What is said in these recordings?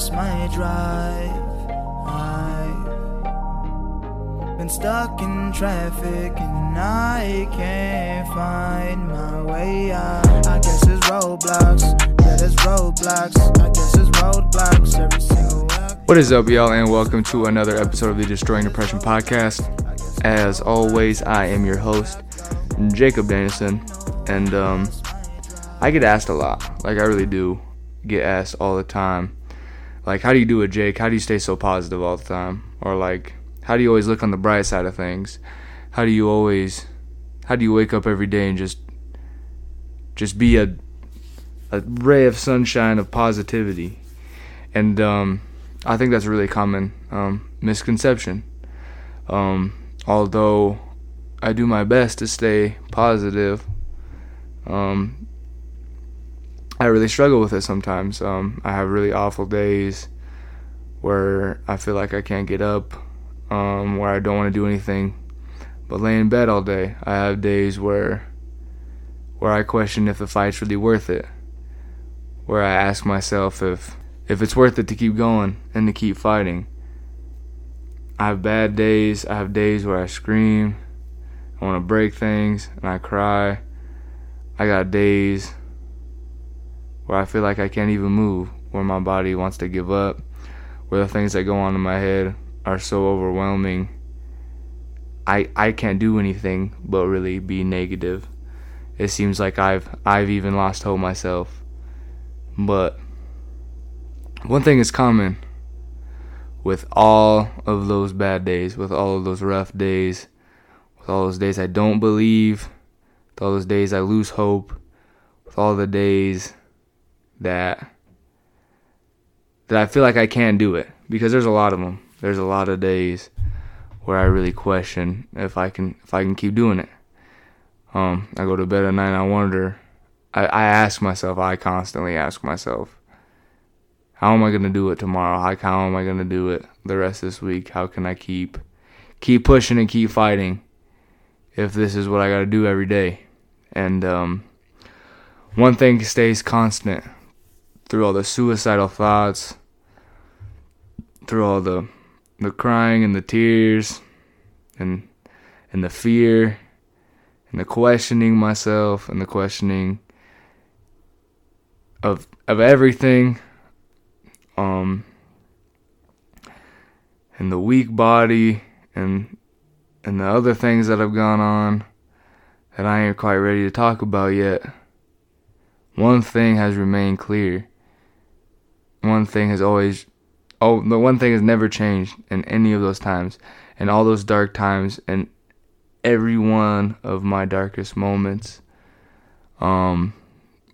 lost my drive. I've been stuck in traffic and I can't find my way out. I guess it's roadblocks. Yeah, there's roadblocks. I guess it's roadblocks every single. What is up, y'all, and welcome to another episode of the Destroying Depression podcast. As always, I am your host, Jacob Danielson, and um, I get asked a lot. Like, I really do get asked all the time. Like, how do you do it, Jake? How do you stay so positive all the time? Or, like, how do you always look on the bright side of things? How do you always, how do you wake up every day and just, just be a, a ray of sunshine of positivity? And, um, I think that's a really common um, misconception. Um, although I do my best to stay positive, um, I really struggle with it sometimes. Um, I have really awful days where I feel like I can't get up, um, where I don't want to do anything but lay in bed all day. I have days where where I question if the fight's really worth it, where I ask myself if if it's worth it to keep going and to keep fighting. I have bad days. I have days where I scream, I want to break things, and I cry. I got days where I feel like I can't even move, where my body wants to give up, where the things that go on in my head are so overwhelming. I I can't do anything but really be negative. It seems like I've I've even lost hope myself. But one thing is common with all of those bad days, with all of those rough days, with all those days I don't believe, with all those days I lose hope, with all the days that that I feel like I can't do it because there's a lot of them. There's a lot of days where I really question if I can if I can keep doing it. Um, I go to bed at night and I wonder. I, I ask myself. I constantly ask myself how am I gonna do it tomorrow? How how am I gonna do it the rest of this week? How can I keep keep pushing and keep fighting if this is what I gotta do every day? And um, one thing stays constant through all the suicidal thoughts, through all the the crying and the tears and and the fear and the questioning myself and the questioning of of everything um, and the weak body and and the other things that have gone on that I ain't quite ready to talk about yet. One thing has remained clear. One thing has always oh the one thing has never changed in any of those times. And all those dark times and every one of my darkest moments. Um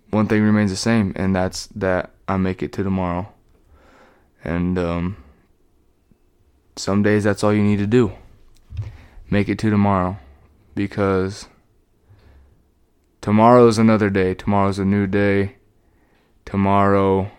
one thing remains the same and that's that I make it to tomorrow. And um, some days that's all you need to do. Make it to tomorrow. Because tomorrow's another day. Tomorrow's a new day. Tomorrow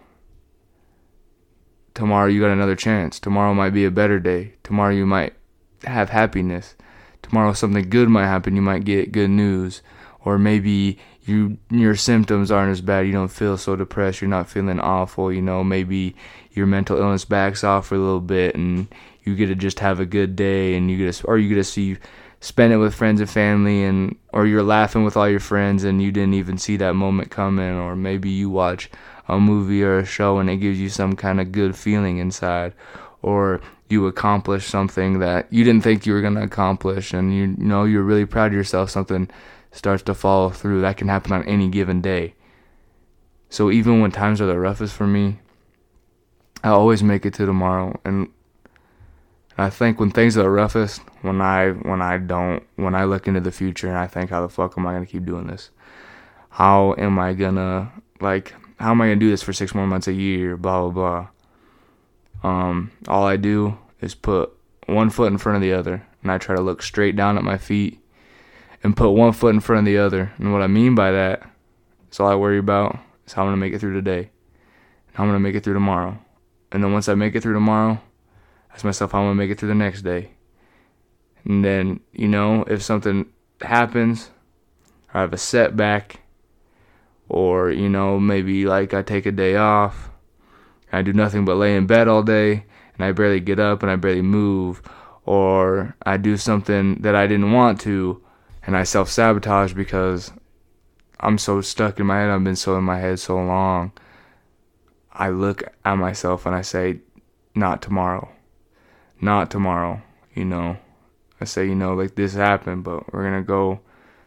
tomorrow you got another chance. Tomorrow might be a better day. Tomorrow you might have happiness. Tomorrow something good might happen. You might get good news. Or maybe you your symptoms aren't as bad. You don't feel so depressed. You're not feeling awful. You know, maybe your mental illness backs off for a little bit, and you get to just have a good day, and you get to, or you get to see spend it with friends and family, and or you're laughing with all your friends, and you didn't even see that moment coming, or maybe you watch a movie or a show, and it gives you some kind of good feeling inside, or you accomplish something that you didn't think you were gonna accomplish, and you, you know you're really proud of yourself. Something starts to follow through. That can happen on any given day. So even when times are the roughest for me, I always make it to tomorrow. And I think when things are the roughest, when I when I don't, when I look into the future and I think, how the fuck am I gonna keep doing this? How am I gonna like? How am I gonna do this for six more months, a year? Blah blah blah. Um, all I do is put one foot in front of the other, and I try to look straight down at my feet and put one foot in front of the other. And what I mean by that is all I worry about is how I'm gonna make it through today, and how I'm gonna make it through tomorrow. And then once I make it through tomorrow, ask myself how I'm gonna make it through the next day. And then, you know, if something happens, or I have a setback, or, you know, maybe like I take a day off, I do nothing but lay in bed all day and I barely get up and I barely move, or I do something that I didn't want to and I self sabotage because I'm so stuck in my head, I've been so in my head so long. I look at myself and I say, not tomorrow. Not tomorrow, you know. I say, you know, like this happened, but we're gonna go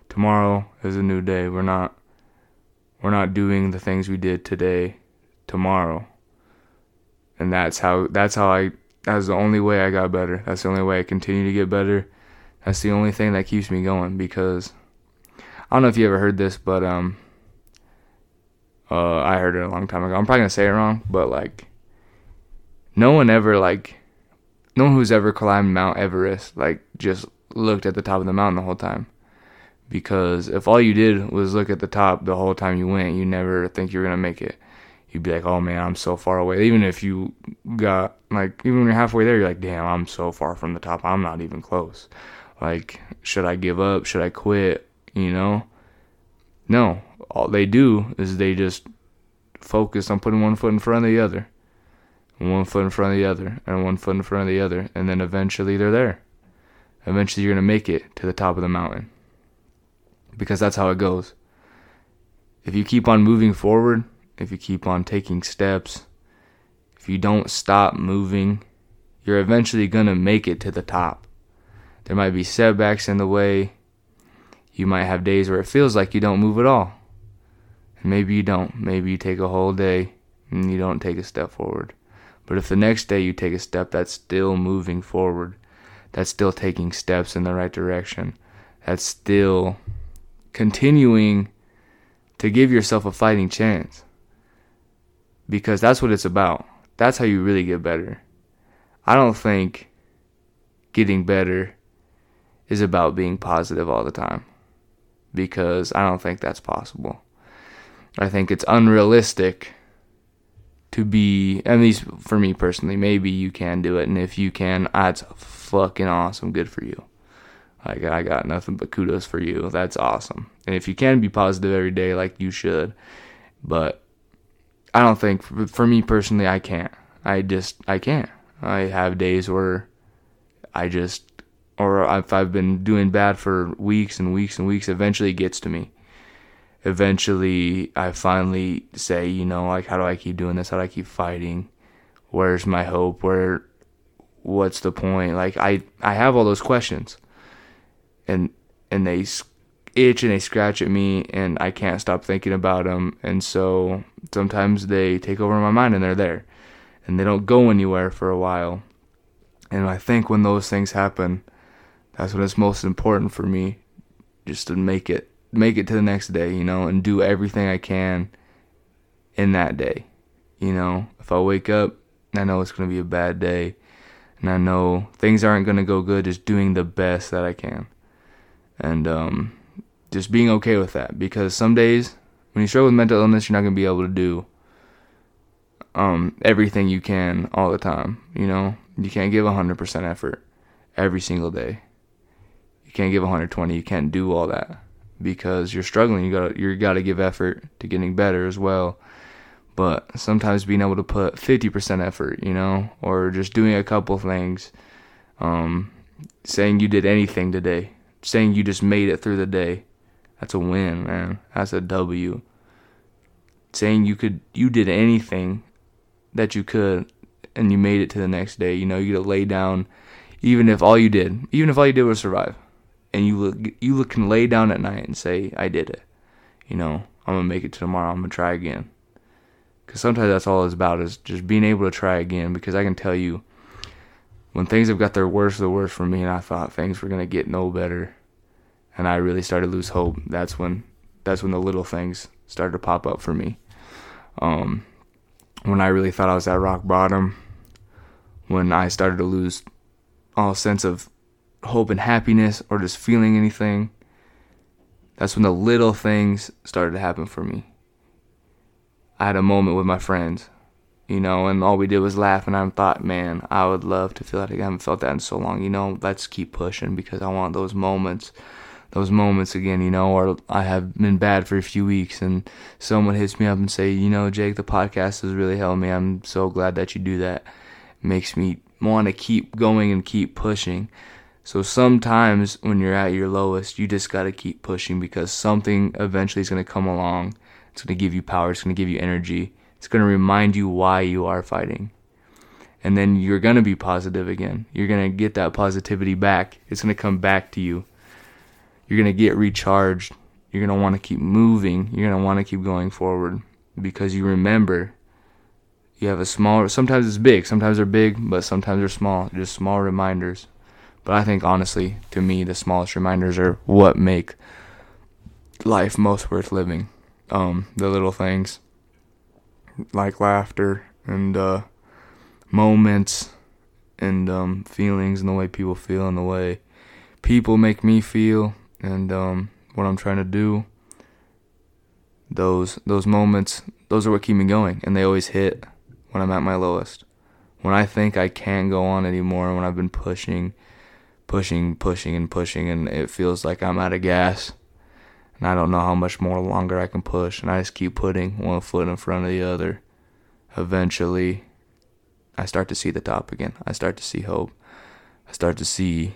tomorrow is a new day. We're not we're not doing the things we did today tomorrow. And that's how that's how I that's the only way I got better. That's the only way I continue to get better. That's the only thing that keeps me going because I don't know if you ever heard this, but um uh I heard it a long time ago. I'm probably gonna say it wrong, but like no one ever like no one who's ever climbed Mount Everest like just looked at the top of the mountain the whole time. Because if all you did was look at the top the whole time you went, you never think you're gonna make it. You'd be like, oh man, I'm so far away. Even if you got like, even when you're halfway there, you're like, damn, I'm so far from the top. I'm not even close. Like, should I give up? Should I quit? You know? No. All they do is they just focus on putting one foot in front of the other one foot in front of the other, and one foot in front of the other, and then eventually they're there. Eventually you're going to make it to the top of the mountain. Because that's how it goes. If you keep on moving forward, if you keep on taking steps, if you don't stop moving, you're eventually going to make it to the top. There might be setbacks in the way. You might have days where it feels like you don't move at all. And maybe you don't. Maybe you take a whole day and you don't take a step forward. But if the next day you take a step that's still moving forward, that's still taking steps in the right direction, that's still continuing to give yourself a fighting chance. Because that's what it's about. That's how you really get better. I don't think getting better is about being positive all the time. Because I don't think that's possible. I think it's unrealistic to be at least for me personally maybe you can do it. And if you can that's fucking awesome. Good for you. Like i got nothing but kudos for you. That's awesome. And if you can be positive every day like you should. But i don't think for me personally i can't. I just i can't. I have days where i just or if i've been doing bad for weeks and weeks and weeks eventually it gets to me eventually I finally say, you know, like how do I keep doing this? How do I keep fighting? Where's my hope? Where what's the point? Like I I have all those questions. And and they itch and they scratch at me and I can't stop thinking about them and so sometimes they take over my mind and they're there and they don't go anywhere for a while. And I think when those things happen, that's when it's most important for me just to make it make it to the next day, you know, and do everything I can in that day. You know, if I wake up, I know it's going to be a bad day, and I know things aren't going to go good, just doing the best that I can. And um, just being okay with that because some days when you struggle with mental illness, you're not going to be able to do um, everything you can all the time. You know, you can't give 100% effort every single day. You can't give 120. You can't do all that because you're struggling. You got you got to give effort to getting better as well. But sometimes being able to put 50% effort, you know, or just doing a couple things, um, saying you did anything today, saying you just made it through the day, that's a win, man. That's a W. Saying you could, you did anything that you could, and you made it to the next day. You know, you could lay down, even if all you did, even if all you did was survive and you look, you can lay down at night and say, "I did it." You know, I'm gonna make it to tomorrow. I'm gonna try again. Because sometimes that's all it's about is just being able to try again. Because I can tell you, when things have got their worst, the worst for me, and I thought things were gonna get no better, and I really started to lose hope. That's when, that's when the little things started to pop up for me. Um, when I really thought I was at rock bottom, when I started to lose all sense of hope and happiness or just feeling anything, that's when the little things started to happen for me. I had a moment with my friends, you know, and all we did was laugh. And I thought, man, I would love to feel that. I haven't felt that in so long, you know. Let's keep pushing because I want those moments, those moments again, you know, or I have been bad for a few weeks and someone hits me up and say, you know, Jake, the podcast has really helped me. I'm so glad that you do that. It makes me want to keep going and keep pushing. So sometimes when you're at your lowest, you just got to keep pushing because something eventually is going to come along. It's going to give you power. It's going to give you energy. It's going to remind you why you are fighting. And then you're going to be positive again. You're going to get that positivity back. It's going to come back to you. You're going to get recharged. You're going to want to keep moving. You're going to want to keep going forward because you remember you have a small, sometimes it's big, sometimes they're big, but sometimes they're small. Just small reminders. But I think honestly, to me, the smallest reminders are what make life most worth living. Um, the little things like laughter and uh, moments and um, feelings and the way people feel and the way people make me feel and um, what I'm trying to do. Those those moments, those are what keep me going, and they always hit when I'm at my lowest. When I think I can't go on anymore, when I've been pushing, pushing, pushing, and pushing, and it feels like I'm out of gas, and I don't know how much more longer I can push, and I just keep putting one foot in front of the other. Eventually, I start to see the top again. I start to see hope. I start to see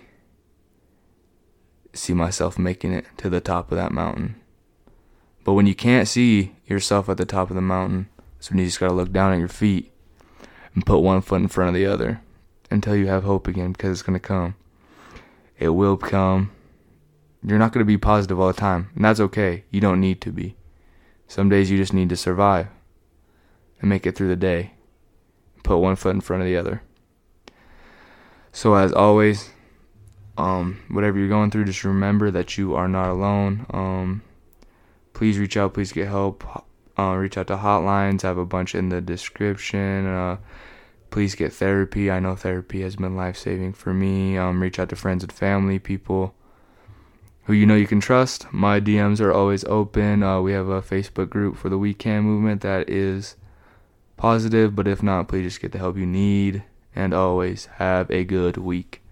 see myself making it to the top of that mountain. But when you can't see yourself at the top of the mountain, that's when you just gotta look down at your feet and put one foot in front of the other until you have hope again because it's gonna come. It will come. You're not gonna be positive all the time, and that's okay. You don't need to be. Some days you just need to survive and make it through the day put one foot in front of the other. So as always, um, whatever you're going through, just remember that you are not alone. Um, please reach out. Please get help. Uh, reach out to hotlines. I have a bunch in the description. Uh, please get therapy. I know therapy has been life saving for me. Um, reach out to friends and family, people who you know you can trust. My DMs are always open. Uh, we have a Facebook group for the We Can movement that is positive, but if not, please just get the help you need. And always have a good week.